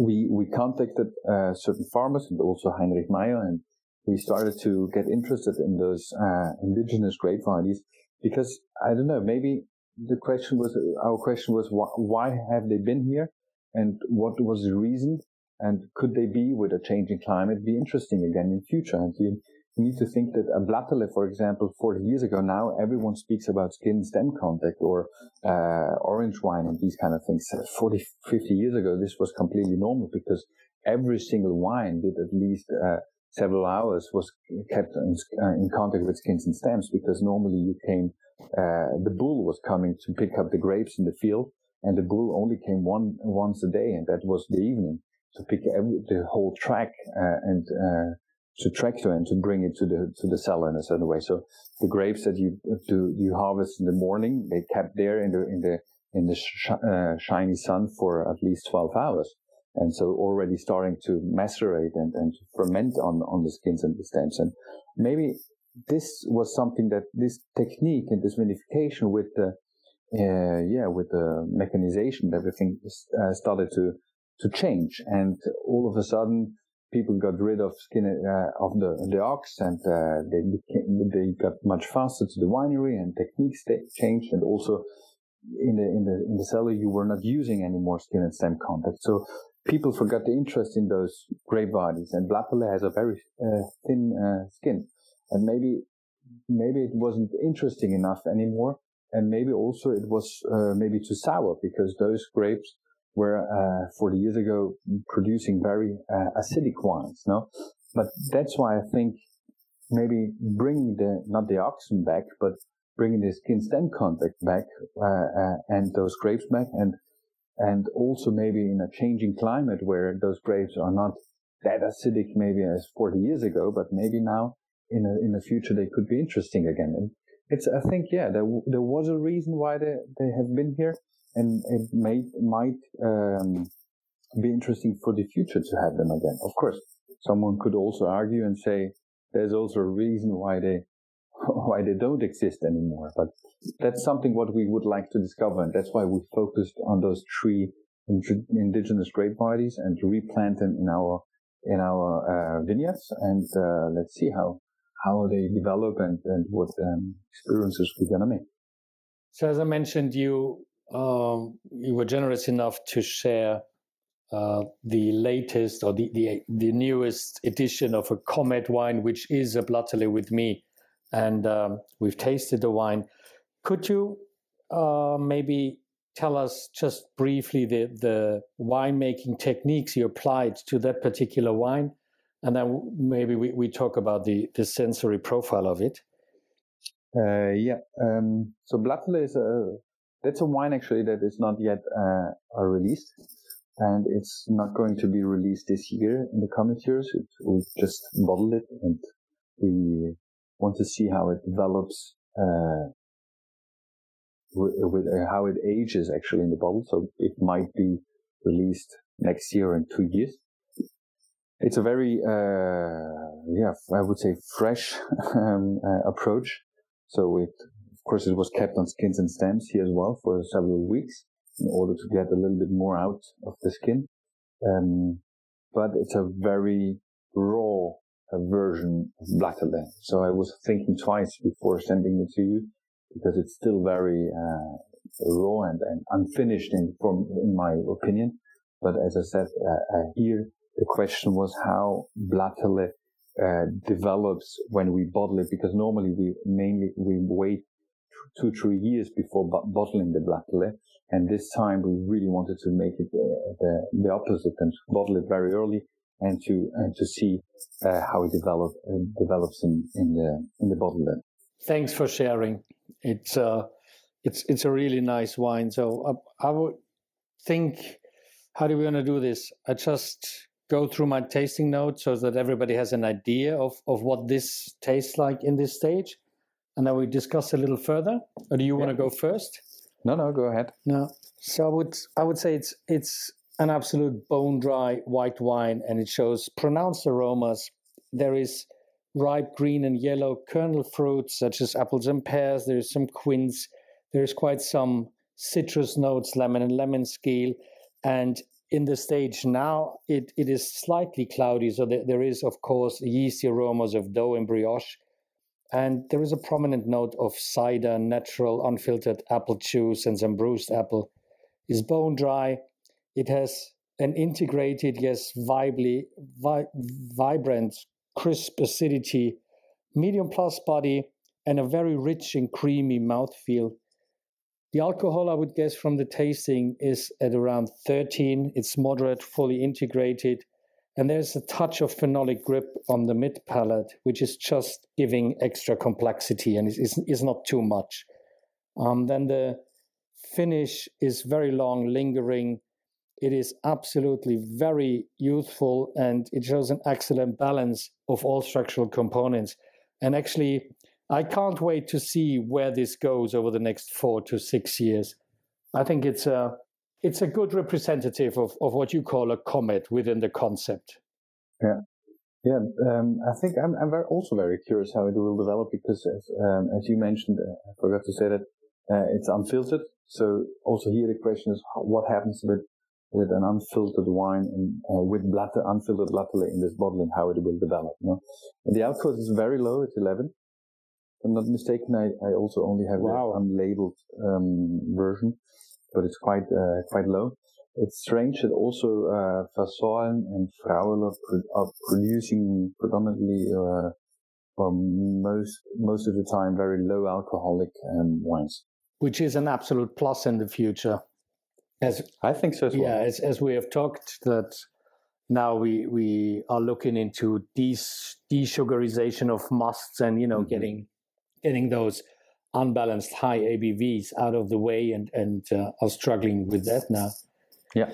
we we contacted uh, certain farmers and also Heinrich Mayr, and we started to get interested in those uh, indigenous grape varieties because I don't know, maybe the question was our question was why, why have they been here, and what was the reason? And could they be with a changing climate be interesting again in future? And you, need to think that a Blatterle, for example, 40 years ago now, everyone speaks about skin stem contact or uh, orange wine and these kind of things. 40, 50 years ago, this was completely normal because every single wine did at least uh, several hours was kept in, uh, in, contact with skins and stems because normally you came, uh, the bull was coming to pick up the grapes in the field and the bull only came one once a day and that was the evening to pick every, the whole track uh, and uh, to track to and to bring it to the to the cellar in a certain way. So the grapes that you do you harvest in the morning, they kept there in the in the in the sh- uh, shiny sun for at least twelve hours and so already starting to macerate and, and ferment on, on the skins and the stems. And maybe this was something that this technique and this vinification with the, uh, yeah, with the mechanization, everything uh, started to, to change. And all of a sudden, people got rid of skin, uh, of the, the ox and, uh, they became, they got much faster to the winery and techniques changed and also in the in the in the cellar you were not using any more skin and stem contact. So people forgot the interest in those grape bodies, and Blattele has a very uh, thin uh, skin, and maybe maybe it wasn't interesting enough anymore, and maybe also it was uh, maybe too sour because those grapes were uh, 40 years ago producing very uh, acidic wines, no. But that's why I think maybe bringing the not the oxen back, but bringing the skin stem contact back uh, and those grapes back and and also maybe in a changing climate where those grapes are not that acidic maybe as 40 years ago, but maybe now in a, in the future they could be interesting again. And it's, I think, yeah, there, there was a reason why they, they have been here and it may, might, um, be interesting for the future to have them again. Of course, someone could also argue and say there's also a reason why they why they don't exist anymore. But that's something what we would like to discover, and that's why we focused on those three indigenous grape varieties and replant them in our in our uh, vineyards, and uh, let's see how how they develop and and what um, experiences we're gonna make. So, as I mentioned, you um, you were generous enough to share uh, the latest or the, the, the newest edition of a Comet wine, which is a Blatterle with me and um, we've tasted the wine. Could you uh, maybe tell us just briefly the, the winemaking techniques you applied to that particular wine? And then maybe we, we talk about the, the sensory profile of it. Uh, yeah. Um, so Blatterle is a, that's a wine actually that is not yet uh, released. And it's not going to be released this year in the coming years. It, we just bottled it and we want to see how it develops uh, with uh, how it ages actually in the bottle. So it might be released next year in two years. It's a very, uh, yeah, I would say fresh um, uh, approach. So it, of course, it was kept on skins and stems here as well for several weeks in order to get a little bit more out of the skin. Um, but it's a very raw version of Blatterle. So I was thinking twice before sending it to you because it's still very uh, raw and, and, unfinished in, from, in my opinion. But as I said uh, uh, here, the question was how Blatterle uh, develops when we bottle it because normally we mainly we wait two three years before bottling the Blatterle and this time we really wanted to make it uh, the, the opposite and bottle it very early and to and to see uh, how it develop uh, develops in, in the in the bottle. Then. Thanks for sharing. It's uh, it's it's a really nice wine. So I, I would think, how do we want to do this? I just go through my tasting notes so that everybody has an idea of of what this tastes like in this stage, and then we discuss a little further. Or do you yeah. want to go first? No, no, go ahead. No. So I would I would say it's it's an absolute bone dry white wine and it shows pronounced aromas. There is ripe green and yellow kernel fruits such as apples and pears. There's some quince. There's quite some citrus notes, lemon and lemon scale. And in the stage now, it, it is slightly cloudy. So there, is, of course, yeasty aromas of dough and brioche. And there is a prominent note of cider, natural, unfiltered apple juice, and some bruised apple. Is bone dry it has an integrated, yes, vibly, vi- vibrant, crisp acidity, medium plus body, and a very rich and creamy mouthfeel. The alcohol, I would guess, from the tasting is at around 13. It's moderate, fully integrated. And there's a touch of phenolic grip on the mid palate, which is just giving extra complexity and is, is, not too much. Um, then the finish is very long, lingering. It is absolutely very youthful and it shows an excellent balance of all structural components. And actually, I can't wait to see where this goes over the next four to six years. I think it's a it's a good representative of, of what you call a comet within the concept. Yeah, yeah. Um, I think I'm I'm very, also very curious how it will develop because as, um, as you mentioned, uh, I forgot to say that uh, it's unfiltered. So also here the question is what happens with with an unfiltered wine and uh, with blatte, unfiltered Blatterle in this bottle and how it will develop. You know? the alcohol is very low; it's 11. I'm not mistaken, I, I also only have wow. the unlabeled um, version but it's quite uh, quite low. It's strange that also uh, and Fraule are producing predominantly uh, or most most of the time very low alcoholic um, wines, which is an absolute plus in the future. As I think so. As well. Yeah, as as we have talked that now we we are looking into these desugarization of musts and you know mm-hmm. getting getting those unbalanced high ABVs out of the way and and uh, are struggling with that now. Yeah,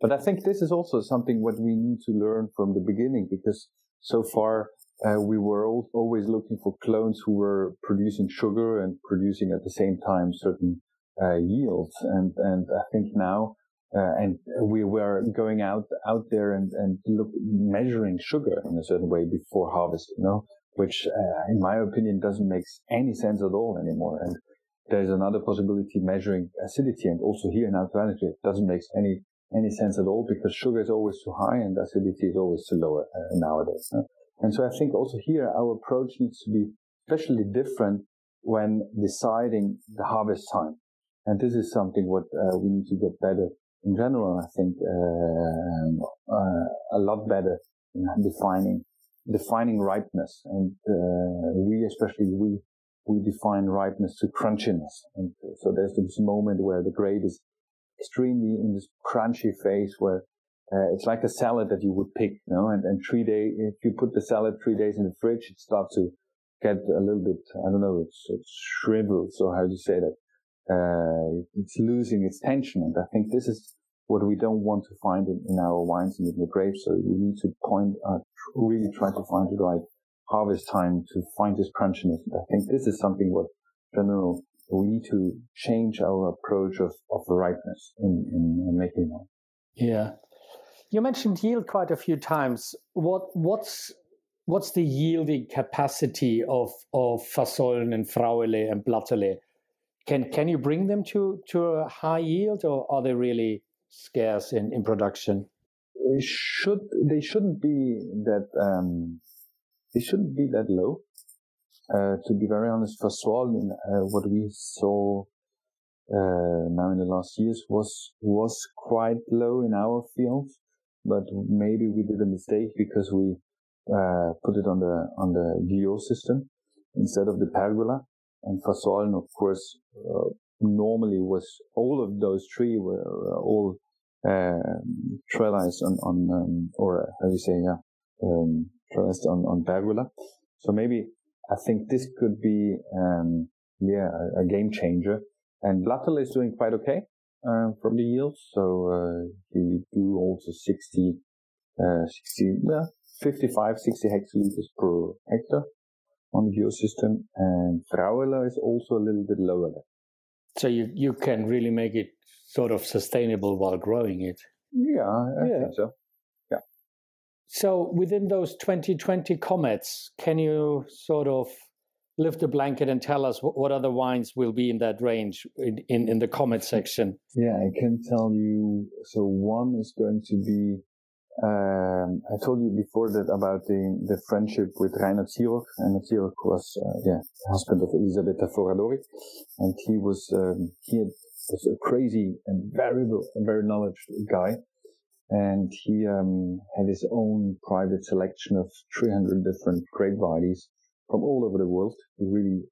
but I think this is also something what we need to learn from the beginning because so far uh, we were all, always looking for clones who were producing sugar and producing at the same time certain uh, yields, and and I think now. Uh, and we were going out out there and and look, measuring sugar in a certain way before harvest, you know, which, uh, in my opinion, doesn't make any sense at all anymore. And there's another possibility measuring acidity, and also here in alkalinity, it doesn't make any any sense at all because sugar is always too high and acidity is always too low uh, nowadays. And so I think also here our approach needs to be especially different when deciding the harvest time. And this is something what uh, we need to get better in general. I think uh, uh, a lot better in defining defining ripeness, and uh, we, especially we, we define ripeness to crunchiness. And so there's this moment where the grape is extremely in this crunchy phase where uh, it's like a salad that you would pick, you know, and, and three day, if you put the salad three days in the fridge, it starts to get a little bit, I don't know, it's, it's shriveled. So how do you say that? Uh, it's losing its tension. And I think this is what we don't want to find in, in our wines and in the grapes. So we need to point, uh, really try to find the right harvest time to find this crunchiness. I think this is something what general we need to change our approach of, of ripeness in, in making wine. Yeah. You mentioned yield quite a few times. What what's what's the yielding capacity of of Vasolen and Fraule and Blatterle? Can can you bring them to to a high yield, or are they really scarce in, in production? They should they shouldn't be that um, they shouldn't be that low. Uh, to be very honest, for Swallow, uh, what we saw uh, now in the last years was was quite low in our field, but maybe we did a mistake because we uh, put it on the on the Guyot system instead of the pergola. And Fasolen, of course, uh, normally was all of those three were all uh, trellised on, on um, or how do you say, yeah, um, trellised on, on pergola. So maybe I think this could be, um, yeah, a, a, game changer. And Blatterle is doing quite okay, uh, from the yields. So, uh, you do also 60, uh, 60, yeah, 55, 60 hectoliters per hectare on the system. And Fraule is also a little bit lower there. So you, you can really make it sort of sustainable while growing it. Yeah, I yeah. think so. Yeah. So within those 2020 comets, can you sort of lift the blanket and tell us what, other wines will be in that range in, in, in the comet section? Yeah, I can tell you. So one is going to be um, I told you before that about the, the friendship with Rainer Zierock. Rainer Zierock was, uh, yeah, husband of Elisabetta Foradori. And he was, um, he had, was a crazy and very, very knowledgeable guy. and he um, had his own private selection of 300 different grape varieties from all over the world. He really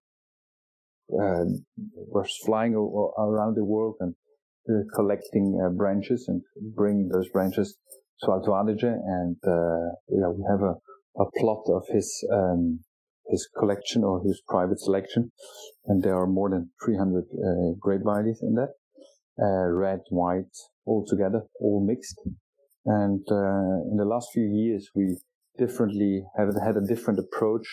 uh, was flying around the world and uh, collecting uh, branches and bringing those branches to Alto Adige. And uh, yeah, we have a, a plot of his um, his collection or his private selection, and there are more than 300 uh, grape varieties in that, uh, red, white, all together, all mixed. And uh, in the last few years, we differently have had a different approach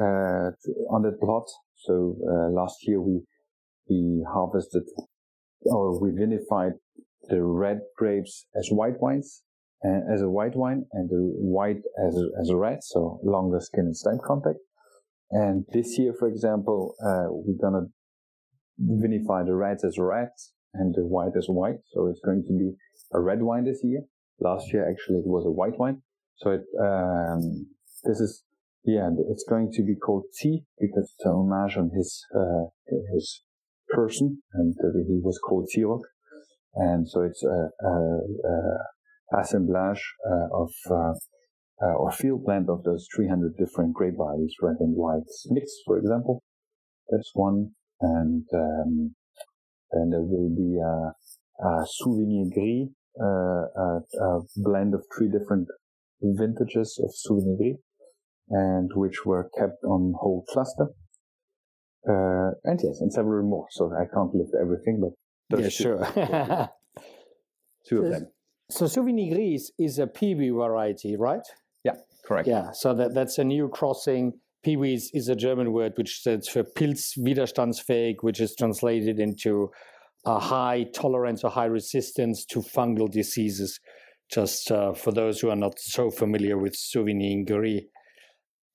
uh, on that plot. So uh, last year we we harvested or we vinified the red grapes as white wines, uh, as a white wine, and the white as a, as a red, so longer skin and stem contact. And this year, for example, uh, we're gonna vinify the reds as reds and the white as white. So it's going to be a red wine this year. Last year, actually, it was a white wine. So it, um, this is, yeah, it's going to be called T because it's an homage on his, uh, his person and he was called Tirok. And so it's a, a, a assemblage uh, of, uh, uh, or field blend of those 300 different grape varieties, red and white mixed, for example. That's one. And, um, and there will be a, a Souvignier Gris, uh, a, a, blend of three different vintages of Souvignier Gris, and which were kept on whole cluster. Uh, and yes, and several more. So I can't list everything, but yeah, sure. two of them. So Souvignier Gris is a Piwi variety, right? Correct. Yeah, so that, that's a new crossing. Piwi is, a German word which stands for Pilzwiderstandsfähig, which is translated into a high tolerance or high resistance to fungal diseases. Just uh, for those who are not so familiar with Gris.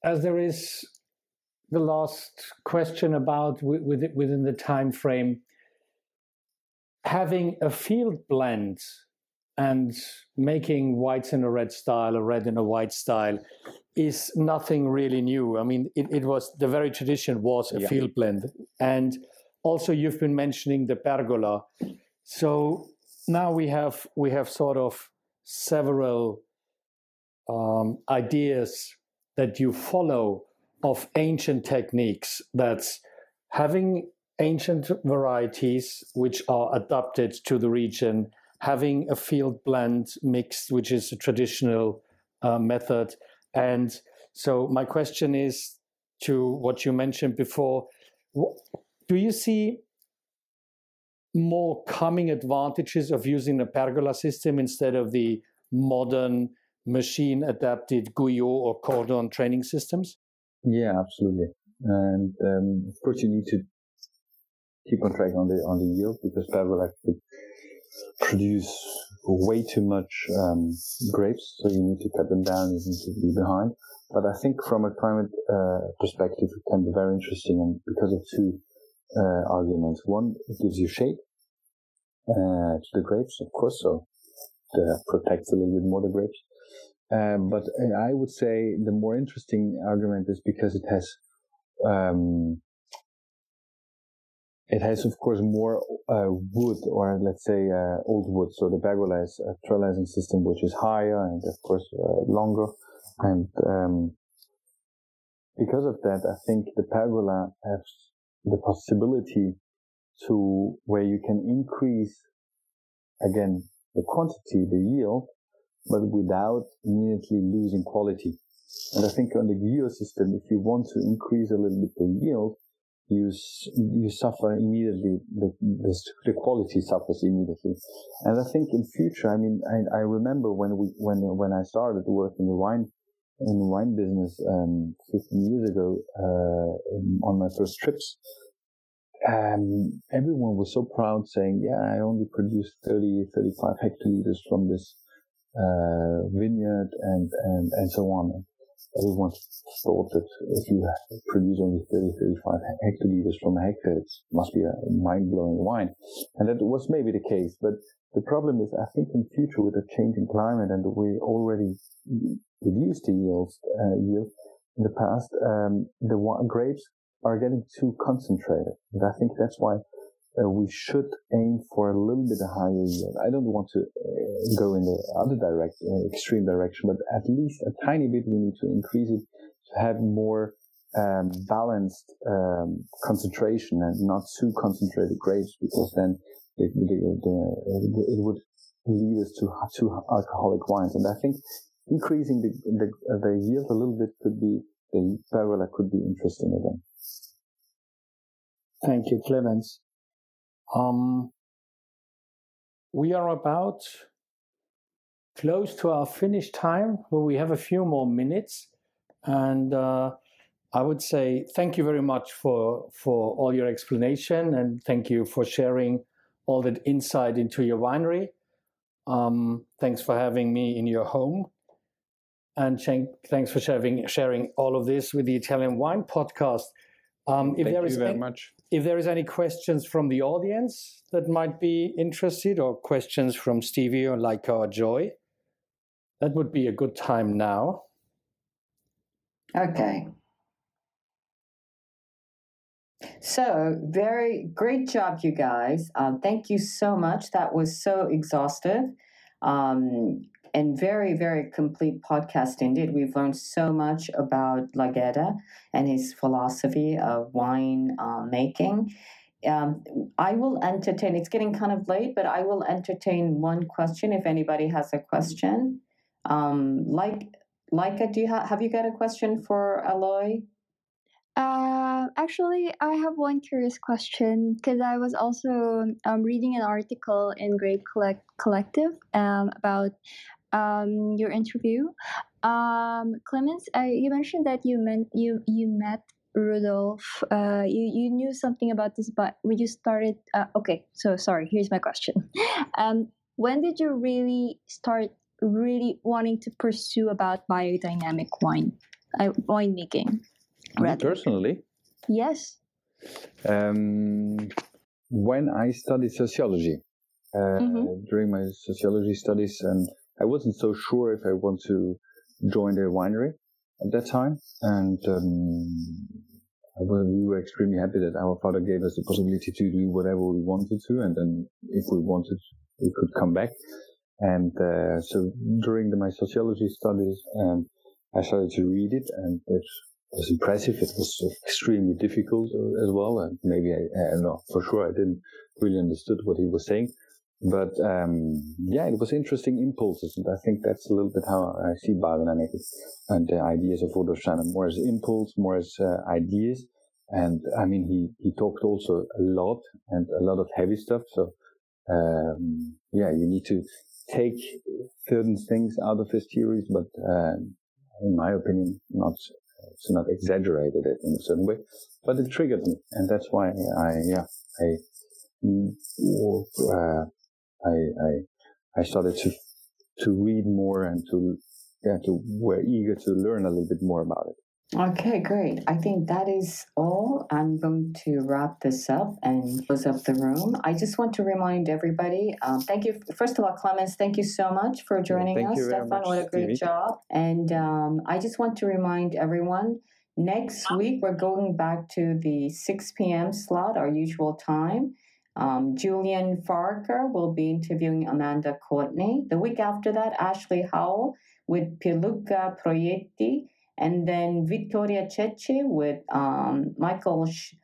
As there is the last question about within the time frame, having a field blend and making whites in a red style, a red in a white style, is nothing really new. I mean, it, it was the very tradition was a yeah. field blend, and also you've been mentioning the pergola. So now we have we have sort of several um, ideas that you follow of ancient techniques. That's having ancient varieties which are adapted to the region having a field blend mixed, which is a traditional uh, method. And so, my question is to what you mentioned before do you see more coming advantages of using a pergola system instead of the modern machine adapted Guyot or Cordon training systems? Yeah, absolutely. And um, of course, you need to keep on track on the on the yield because pergola could produce way too much um, grapes, so you need to cut them down. You need to be behind. But I think from a climate uh, perspective, it can be very interesting, and because of two uh, arguments. One, it gives you shade uh, to the grapes, of course, so it protects a little bit more the grapes. Um, but I would say the more interesting argument is because it has um, it has, of course, more uh, wood, or let's say uh, old wood. So the pergola is a trellising system which is higher and, of course, uh, longer. And um, because of that, I think the pergola has the possibility to where you can increase again the quantity, the yield, but without immediately losing quality. And I think on the Guyot system, if you want to increase a little bit the yield, you you suffer immediately. The, the, the quality suffers immediately, and I think in future, I mean, I, I remember when we when when I started to work in the wine in the wine business um, 15 years ago uh, on my first trips. Um, everyone was so proud saying, yeah, I only produced 30, 35 hectoliters from this, uh, vineyard and, and, and so on everyone thought that if you produce only 30, 35 hectoliters from a hectare, it must be a mind-blowing wine. And that was maybe the case. But the problem is, I think in future with the changing climate and we already reduced the yields, uh, yield in the past, um, the grapes are getting too concentrated. And I think that's why uh, we should aim for a little bit higher yield. I don't want to uh, go in the other direction, uh, extreme direction, but at least a tiny bit we need to increase it to have more um, balanced um, concentration and not too concentrated grapes because then it, it, it, it would lead us to to alcoholic wines. And I think increasing the the, the yield a little bit could be the barrel could be interesting again. Thank you, Clemens. Um, we are about close to our finish time, but we have a few more minutes. And uh, I would say thank you very much for, for all your explanation and thank you for sharing all that insight into your winery. Um, thanks for having me in your home. And thanks for sharing, sharing all of this with the Italian Wine Podcast. Um, if Thank there is very much. If there is any questions from the audience that might be interested, or questions from Stevie or Leica or Joy, that would be a good time now. Okay. So, very great job, you guys. Um, thank you so much. That was so exhaustive. Um, and very, very complete podcast indeed. We've learned so much about Lageder and his philosophy of wine uh, making. Um, I will entertain, it's getting kind of late, but I will entertain one question if anybody has a question. Um, like, Leica, do you ha- have you got a question for Aloy? Uh, actually, I have one curious question because I was also um, reading an article in Grape Collect- Collective um, about um, your interview. Um, Clemens, uh, you mentioned that you meant you you met Rudolf. Uh, you you knew something about this, but when you started, uh, okay. So sorry. Here's my question. Um, when did you really start really wanting to pursue about biodynamic wine, uh, wine making? Personally, yes. Um, when I studied sociology, uh, mm-hmm. during my sociology studies, and I wasn't so sure if I want to join the winery at that time. And um, we were extremely happy that our father gave us the possibility to do whatever we wanted to. And then if we wanted, we could come back. And uh, so during the, my sociology studies, um, I started to read it and it was impressive. It was extremely difficult uh, as well. And maybe I, I know, for sure I didn't really understood what he was saying. But um, yeah, it was interesting impulses, and I think that's a little bit how I see biodynamics and the ideas of Rudolf Steiner, more as impulse, more as uh, ideas. And I mean, he he talked also a lot and a lot of heavy stuff. So um, yeah, you need to take certain things out of his theories, but uh, in my opinion, not it's not exaggerated it in a certain way. But it triggered me, and that's why I yeah I. Uh, I, I, I started to, to read more and to, yeah, to, were eager to learn a little bit more about it. Okay, great. I think that is all. I'm going to wrap this up and close up the room. I just want to remind everybody um, thank you. First of all, Clemens, thank you so much for joining thank us. Stefan, what a great Stevie. job. And um, I just want to remind everyone next week we're going back to the 6 p.m. slot, our usual time. Um, Julian Farker will be interviewing Amanda Courtney. The week after that, Ashley Howell with Piluca Proietti, and then Vittoria Cecchi with um, Michael Sch-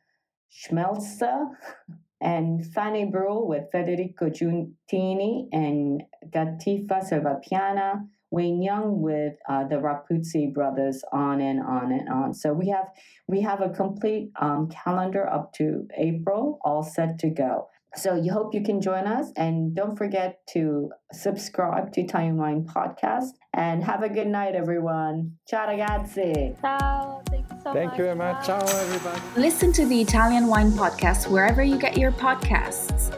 Schmelzer, and Fanny Brule with Federico Giuntini and Fattoria Selvapiana. Wayne Young with uh, the Rapuzzi brothers, on and on and on. So we have we have a complete um, calendar up to April, all set to go. So you hope you can join us, and don't forget to subscribe to Italian Wine Podcast. And have a good night, everyone. Ciao, ragazzi. Ciao. Thank you so much. Thank much. you very much. Ciao, everybody. Listen to the Italian Wine Podcast wherever you get your podcasts.